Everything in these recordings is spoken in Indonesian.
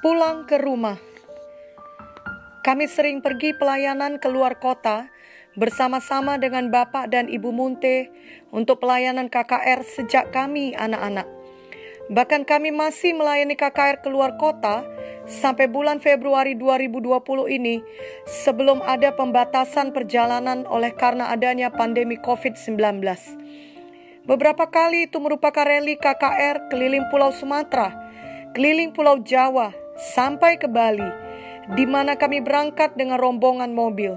Pulang ke rumah. Kami sering pergi pelayanan keluar kota bersama-sama dengan Bapak dan Ibu Munte untuk pelayanan KKR sejak kami anak-anak. Bahkan kami masih melayani KKR keluar kota sampai bulan Februari 2020 ini sebelum ada pembatasan perjalanan oleh karena adanya pandemi COVID-19. Beberapa kali itu merupakan rally KKR keliling Pulau Sumatera, keliling Pulau Jawa, sampai ke Bali, di mana kami berangkat dengan rombongan mobil.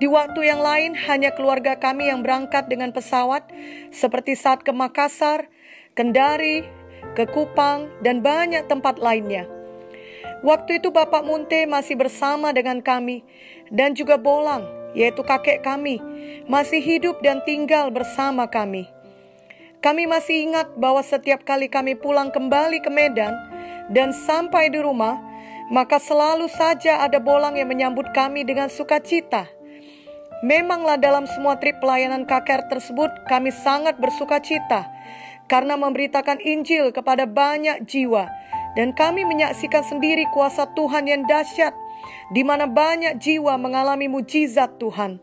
Di waktu yang lain, hanya keluarga kami yang berangkat dengan pesawat, seperti saat ke Makassar, Kendari, ke Kupang, dan banyak tempat lainnya. Waktu itu Bapak Munte masih bersama dengan kami, dan juga Bolang, yaitu kakek kami, masih hidup dan tinggal bersama kami. Kami masih ingat bahwa setiap kali kami pulang kembali ke Medan, dan sampai di rumah, maka selalu saja ada bolang yang menyambut kami dengan sukacita. Memanglah dalam semua trip pelayanan KKR tersebut kami sangat bersuka cita karena memberitakan Injil kepada banyak jiwa dan kami menyaksikan sendiri kuasa Tuhan yang dahsyat di mana banyak jiwa mengalami mujizat Tuhan.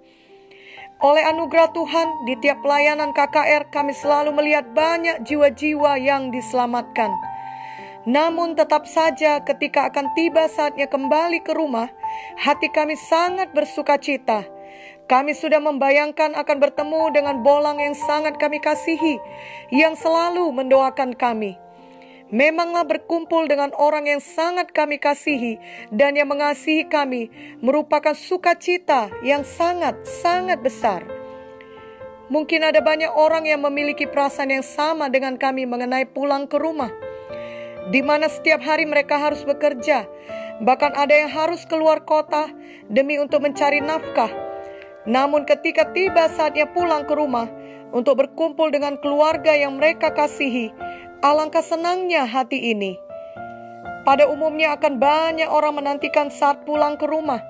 Oleh anugerah Tuhan, di tiap pelayanan KKR kami selalu melihat banyak jiwa-jiwa yang diselamatkan. Namun tetap saja ketika akan tiba saatnya kembali ke rumah, hati kami sangat bersuka cita. Kami sudah membayangkan akan bertemu dengan bolang yang sangat kami kasihi, yang selalu mendoakan kami. Memanglah berkumpul dengan orang yang sangat kami kasihi dan yang mengasihi kami merupakan sukacita yang sangat-sangat besar. Mungkin ada banyak orang yang memiliki perasaan yang sama dengan kami mengenai pulang ke rumah di mana setiap hari mereka harus bekerja. Bahkan ada yang harus keluar kota demi untuk mencari nafkah. Namun ketika tiba saatnya pulang ke rumah untuk berkumpul dengan keluarga yang mereka kasihi, alangkah senangnya hati ini. Pada umumnya akan banyak orang menantikan saat pulang ke rumah,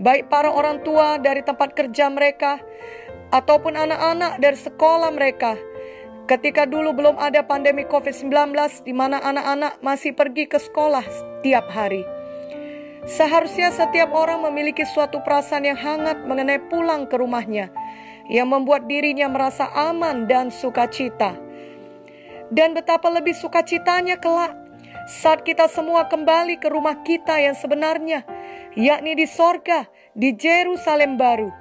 baik para orang tua dari tempat kerja mereka ataupun anak-anak dari sekolah mereka Ketika dulu belum ada pandemi COVID-19 di mana anak-anak masih pergi ke sekolah setiap hari. Seharusnya setiap orang memiliki suatu perasaan yang hangat mengenai pulang ke rumahnya yang membuat dirinya merasa aman dan sukacita. Dan betapa lebih sukacitanya kelak saat kita semua kembali ke rumah kita yang sebenarnya, yakni di sorga, di Jerusalem baru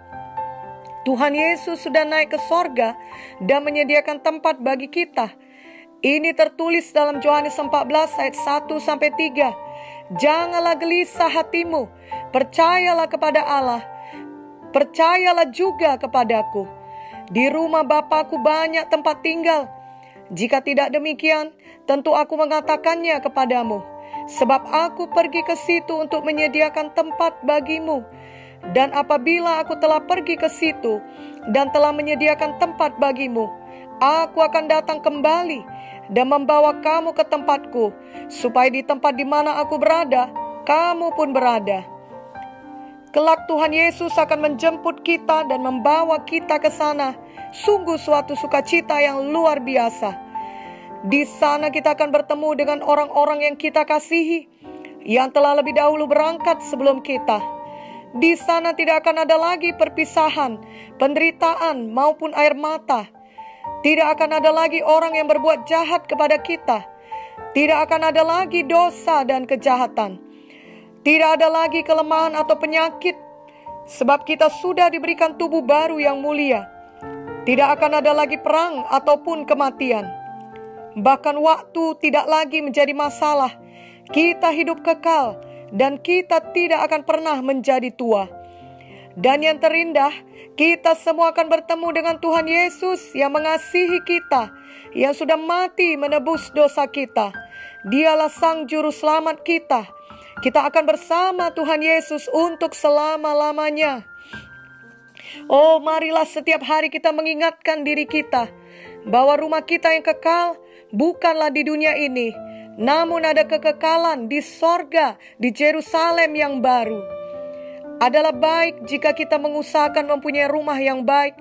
Tuhan Yesus sudah naik ke sorga dan menyediakan tempat bagi kita. Ini tertulis dalam Yohanes 14 ayat 1 sampai 3. Janganlah gelisah hatimu, percayalah kepada Allah, percayalah juga kepadaku. Di rumah Bapakku banyak tempat tinggal. Jika tidak demikian, tentu aku mengatakannya kepadamu. Sebab aku pergi ke situ untuk menyediakan tempat bagimu. Dan apabila aku telah pergi ke situ dan telah menyediakan tempat bagimu, aku akan datang kembali dan membawa kamu ke tempatku, supaya di tempat di mana aku berada, kamu pun berada. Kelak Tuhan Yesus akan menjemput kita dan membawa kita ke sana. Sungguh suatu sukacita yang luar biasa. Di sana kita akan bertemu dengan orang-orang yang kita kasihi, yang telah lebih dahulu berangkat sebelum kita di sana tidak akan ada lagi perpisahan, penderitaan, maupun air mata. Tidak akan ada lagi orang yang berbuat jahat kepada kita. Tidak akan ada lagi dosa dan kejahatan. Tidak ada lagi kelemahan atau penyakit, sebab kita sudah diberikan tubuh baru yang mulia. Tidak akan ada lagi perang ataupun kematian. Bahkan waktu tidak lagi menjadi masalah. Kita hidup kekal dan kita tidak akan pernah menjadi tua. Dan yang terindah, kita semua akan bertemu dengan Tuhan Yesus yang mengasihi kita, yang sudah mati menebus dosa kita. Dialah Sang Juru Selamat kita. Kita akan bersama Tuhan Yesus untuk selama-lamanya. Oh, marilah setiap hari kita mengingatkan diri kita bahwa rumah kita yang kekal bukanlah di dunia ini, namun ada kekekalan di sorga, di Jerusalem yang baru. Adalah baik jika kita mengusahakan mempunyai rumah yang baik,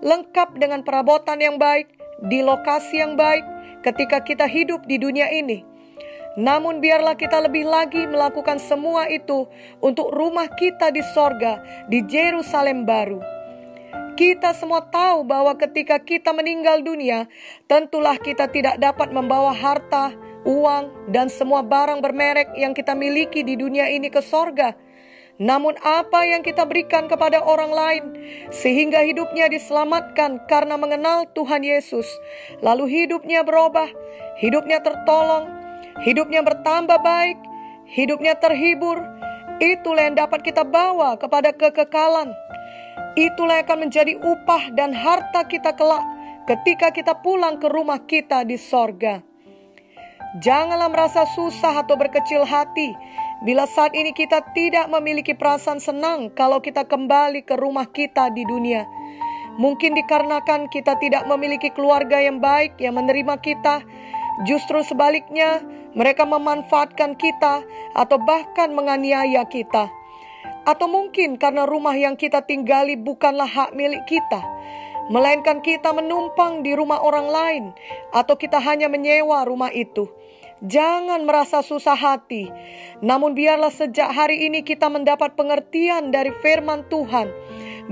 lengkap dengan perabotan yang baik, di lokasi yang baik ketika kita hidup di dunia ini. Namun biarlah kita lebih lagi melakukan semua itu untuk rumah kita di sorga, di Yerusalem baru. Kita semua tahu bahwa ketika kita meninggal dunia, tentulah kita tidak dapat membawa harta, uang, dan semua barang bermerek yang kita miliki di dunia ini ke sorga. Namun apa yang kita berikan kepada orang lain sehingga hidupnya diselamatkan karena mengenal Tuhan Yesus, lalu hidupnya berubah, hidupnya tertolong, hidupnya bertambah baik, hidupnya terhibur, itulah yang dapat kita bawa kepada kekekalan. Itulah yang akan menjadi upah dan harta kita kelak ketika kita pulang ke rumah kita di sorga. Janganlah merasa susah atau berkecil hati bila saat ini kita tidak memiliki perasaan senang kalau kita kembali ke rumah kita di dunia. Mungkin dikarenakan kita tidak memiliki keluarga yang baik yang menerima kita, justru sebaliknya mereka memanfaatkan kita atau bahkan menganiaya kita. Atau mungkin karena rumah yang kita tinggali bukanlah hak milik kita, melainkan kita menumpang di rumah orang lain, atau kita hanya menyewa rumah itu. Jangan merasa susah hati, namun biarlah sejak hari ini kita mendapat pengertian dari firman Tuhan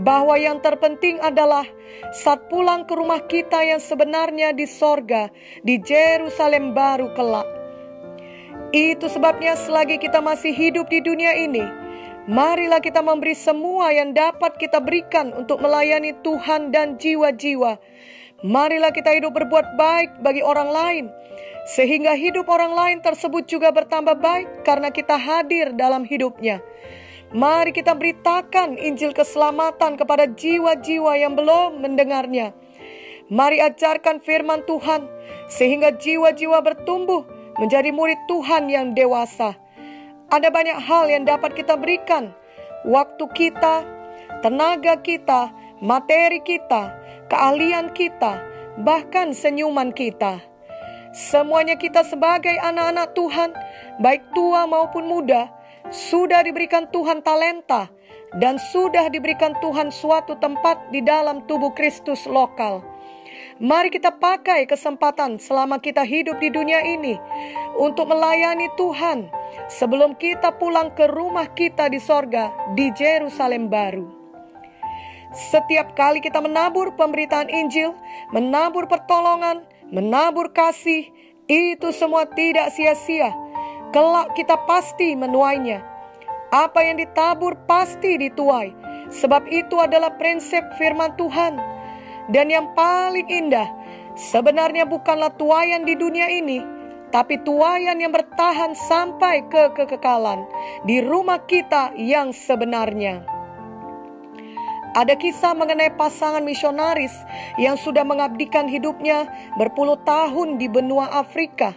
bahwa yang terpenting adalah saat pulang ke rumah kita yang sebenarnya di sorga, di Jerusalem baru kelak. Itu sebabnya selagi kita masih hidup di dunia ini, marilah kita memberi semua yang dapat kita berikan untuk melayani Tuhan dan jiwa-jiwa. Marilah kita hidup berbuat baik bagi orang lain, sehingga hidup orang lain tersebut juga bertambah baik karena kita hadir dalam hidupnya. Mari kita beritakan Injil keselamatan kepada jiwa-jiwa yang belum mendengarnya. Mari ajarkan firman Tuhan, sehingga jiwa-jiwa bertumbuh menjadi murid Tuhan yang dewasa. Ada banyak hal yang dapat kita berikan, waktu kita, tenaga kita, materi kita, keahlian kita, bahkan senyuman kita. Semuanya kita sebagai anak-anak Tuhan, baik tua maupun muda, sudah diberikan Tuhan talenta dan sudah diberikan Tuhan suatu tempat di dalam tubuh Kristus lokal. Mari kita pakai kesempatan selama kita hidup di dunia ini untuk melayani Tuhan sebelum kita pulang ke rumah kita di sorga di Jerusalem baru. Setiap kali kita menabur pemberitaan Injil, menabur pertolongan, menabur kasih, itu semua tidak sia-sia. Kelak kita pasti menuainya. Apa yang ditabur pasti dituai, sebab itu adalah prinsip firman Tuhan. Dan yang paling indah, sebenarnya bukanlah tuayan di dunia ini, tapi tuayan yang bertahan sampai ke kekekalan di rumah kita yang sebenarnya. Ada kisah mengenai pasangan misionaris yang sudah mengabdikan hidupnya berpuluh tahun di benua Afrika.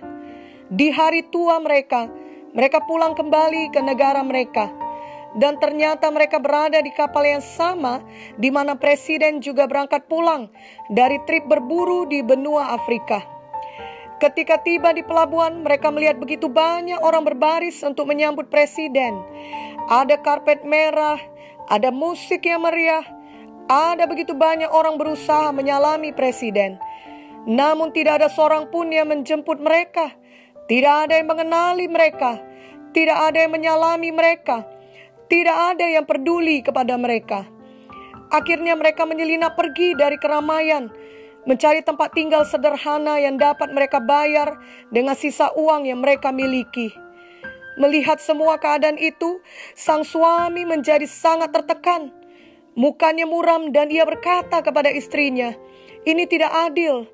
Di hari tua mereka, mereka pulang kembali ke negara mereka dan ternyata mereka berada di kapal yang sama di mana presiden juga berangkat pulang dari trip berburu di benua Afrika. Ketika tiba di pelabuhan, mereka melihat begitu banyak orang berbaris untuk menyambut presiden. Ada karpet merah, ada musik yang meriah, ada begitu banyak orang berusaha menyalami presiden. Namun tidak ada seorang pun yang menjemput mereka. Tidak ada yang mengenali mereka. Tidak ada yang menyalami mereka tidak ada yang peduli kepada mereka. Akhirnya mereka menyelinap pergi dari keramaian, mencari tempat tinggal sederhana yang dapat mereka bayar dengan sisa uang yang mereka miliki. Melihat semua keadaan itu, sang suami menjadi sangat tertekan. Mukanya muram dan ia berkata kepada istrinya, "Ini tidak adil.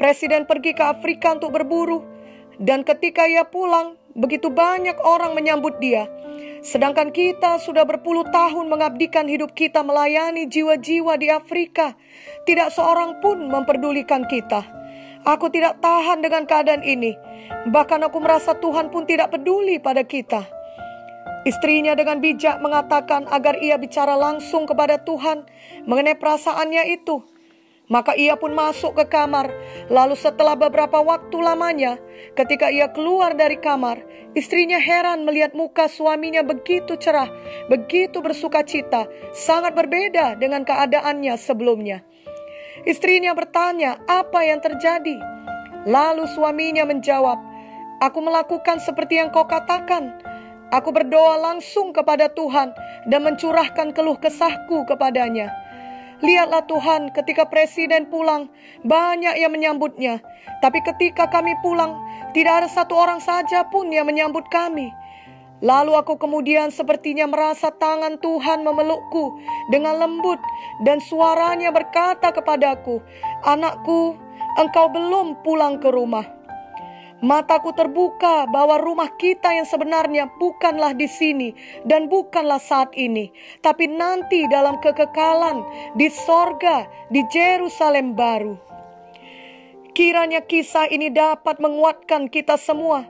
Presiden pergi ke Afrika untuk berburu, dan ketika ia pulang, begitu banyak orang menyambut dia." Sedangkan kita sudah berpuluh tahun mengabdikan hidup kita melayani jiwa-jiwa di Afrika. Tidak seorang pun memperdulikan kita. Aku tidak tahan dengan keadaan ini. Bahkan aku merasa Tuhan pun tidak peduli pada kita. Istrinya dengan bijak mengatakan agar ia bicara langsung kepada Tuhan mengenai perasaannya itu. Maka ia pun masuk ke kamar. Lalu setelah beberapa waktu lamanya, ketika ia keluar dari kamar, istrinya heran melihat muka suaminya begitu cerah, begitu bersuka cita, sangat berbeda dengan keadaannya sebelumnya. Istrinya bertanya, "Apa yang terjadi?" Lalu suaminya menjawab, Aku melakukan seperti yang kau katakan. Aku berdoa langsung kepada Tuhan dan mencurahkan keluh kesahku kepadanya. Lihatlah Tuhan, ketika presiden pulang, banyak yang menyambutnya. Tapi ketika kami pulang, tidak ada satu orang saja pun yang menyambut kami. Lalu aku kemudian sepertinya merasa tangan Tuhan memelukku dengan lembut dan suaranya berkata kepadaku, "Anakku, engkau belum pulang ke rumah." Mataku terbuka bahwa rumah kita yang sebenarnya bukanlah di sini dan bukanlah saat ini, tapi nanti dalam kekekalan di sorga, di Jerusalem baru. Kiranya kisah ini dapat menguatkan kita semua,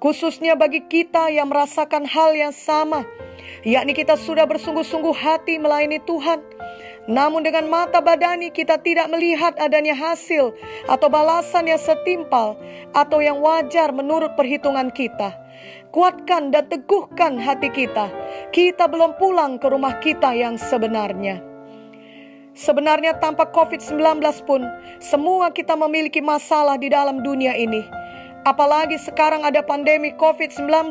khususnya bagi kita yang merasakan hal yang sama, yakni kita sudah bersungguh-sungguh hati melayani Tuhan namun dengan mata badani kita tidak melihat adanya hasil atau balasan yang setimpal atau yang wajar menurut perhitungan kita. Kuatkan dan teguhkan hati kita. Kita belum pulang ke rumah kita yang sebenarnya. Sebenarnya tanpa COVID-19 pun, semua kita memiliki masalah di dalam dunia ini. Apalagi sekarang ada pandemi COVID-19.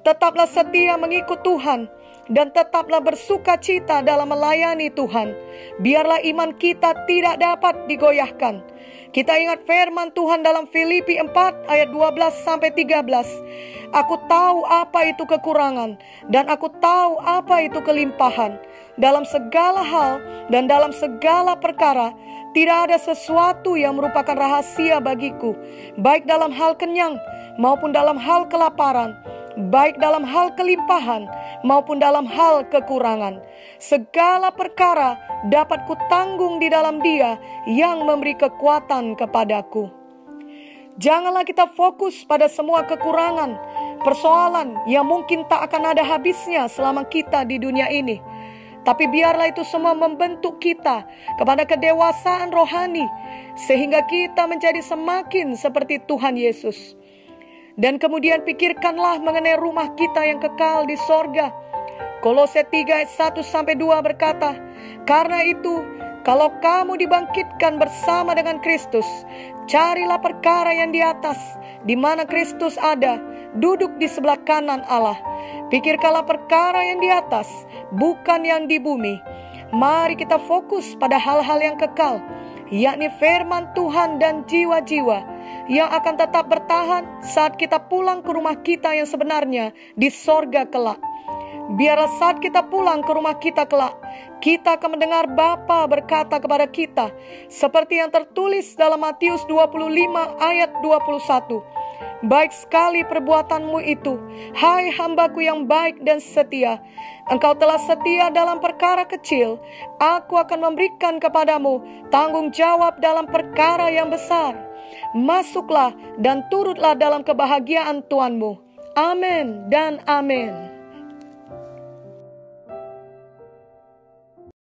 Tetaplah setia mengikut Tuhan dan tetaplah bersuka cita dalam melayani Tuhan. Biarlah iman kita tidak dapat digoyahkan. Kita ingat firman Tuhan dalam Filipi 4 ayat 12 sampai 13. Aku tahu apa itu kekurangan dan aku tahu apa itu kelimpahan. Dalam segala hal dan dalam segala perkara tidak ada sesuatu yang merupakan rahasia bagiku, baik dalam hal kenyang maupun dalam hal kelaparan baik dalam hal kelimpahan maupun dalam hal kekurangan. Segala perkara dapat kutanggung di dalam Dia yang memberi kekuatan kepadaku. Janganlah kita fokus pada semua kekurangan, persoalan yang mungkin tak akan ada habisnya selama kita di dunia ini. Tapi biarlah itu semua membentuk kita kepada kedewasaan rohani, sehingga kita menjadi semakin seperti Tuhan Yesus. Dan kemudian pikirkanlah mengenai rumah kita yang kekal di sorga. Kolose 3 ayat 1 sampai 2 berkata, Karena itu, kalau kamu dibangkitkan bersama dengan Kristus, carilah perkara yang di atas, di mana Kristus ada, duduk di sebelah kanan Allah. Pikirkanlah perkara yang di atas, bukan yang di bumi. Mari kita fokus pada hal-hal yang kekal, yakni firman Tuhan dan jiwa-jiwa yang akan tetap bertahan saat kita pulang ke rumah kita yang sebenarnya di sorga kelak. Biarlah saat kita pulang ke rumah kita kelak, kita akan mendengar Bapa berkata kepada kita, seperti yang tertulis dalam Matius 25 ayat 21. Baik sekali perbuatanmu itu, hai hambaku yang baik dan setia. Engkau telah setia dalam perkara kecil, aku akan memberikan kepadamu tanggung jawab dalam perkara yang besar. Masuklah dan turutlah dalam kebahagiaan Tuhanmu. Amin dan amin.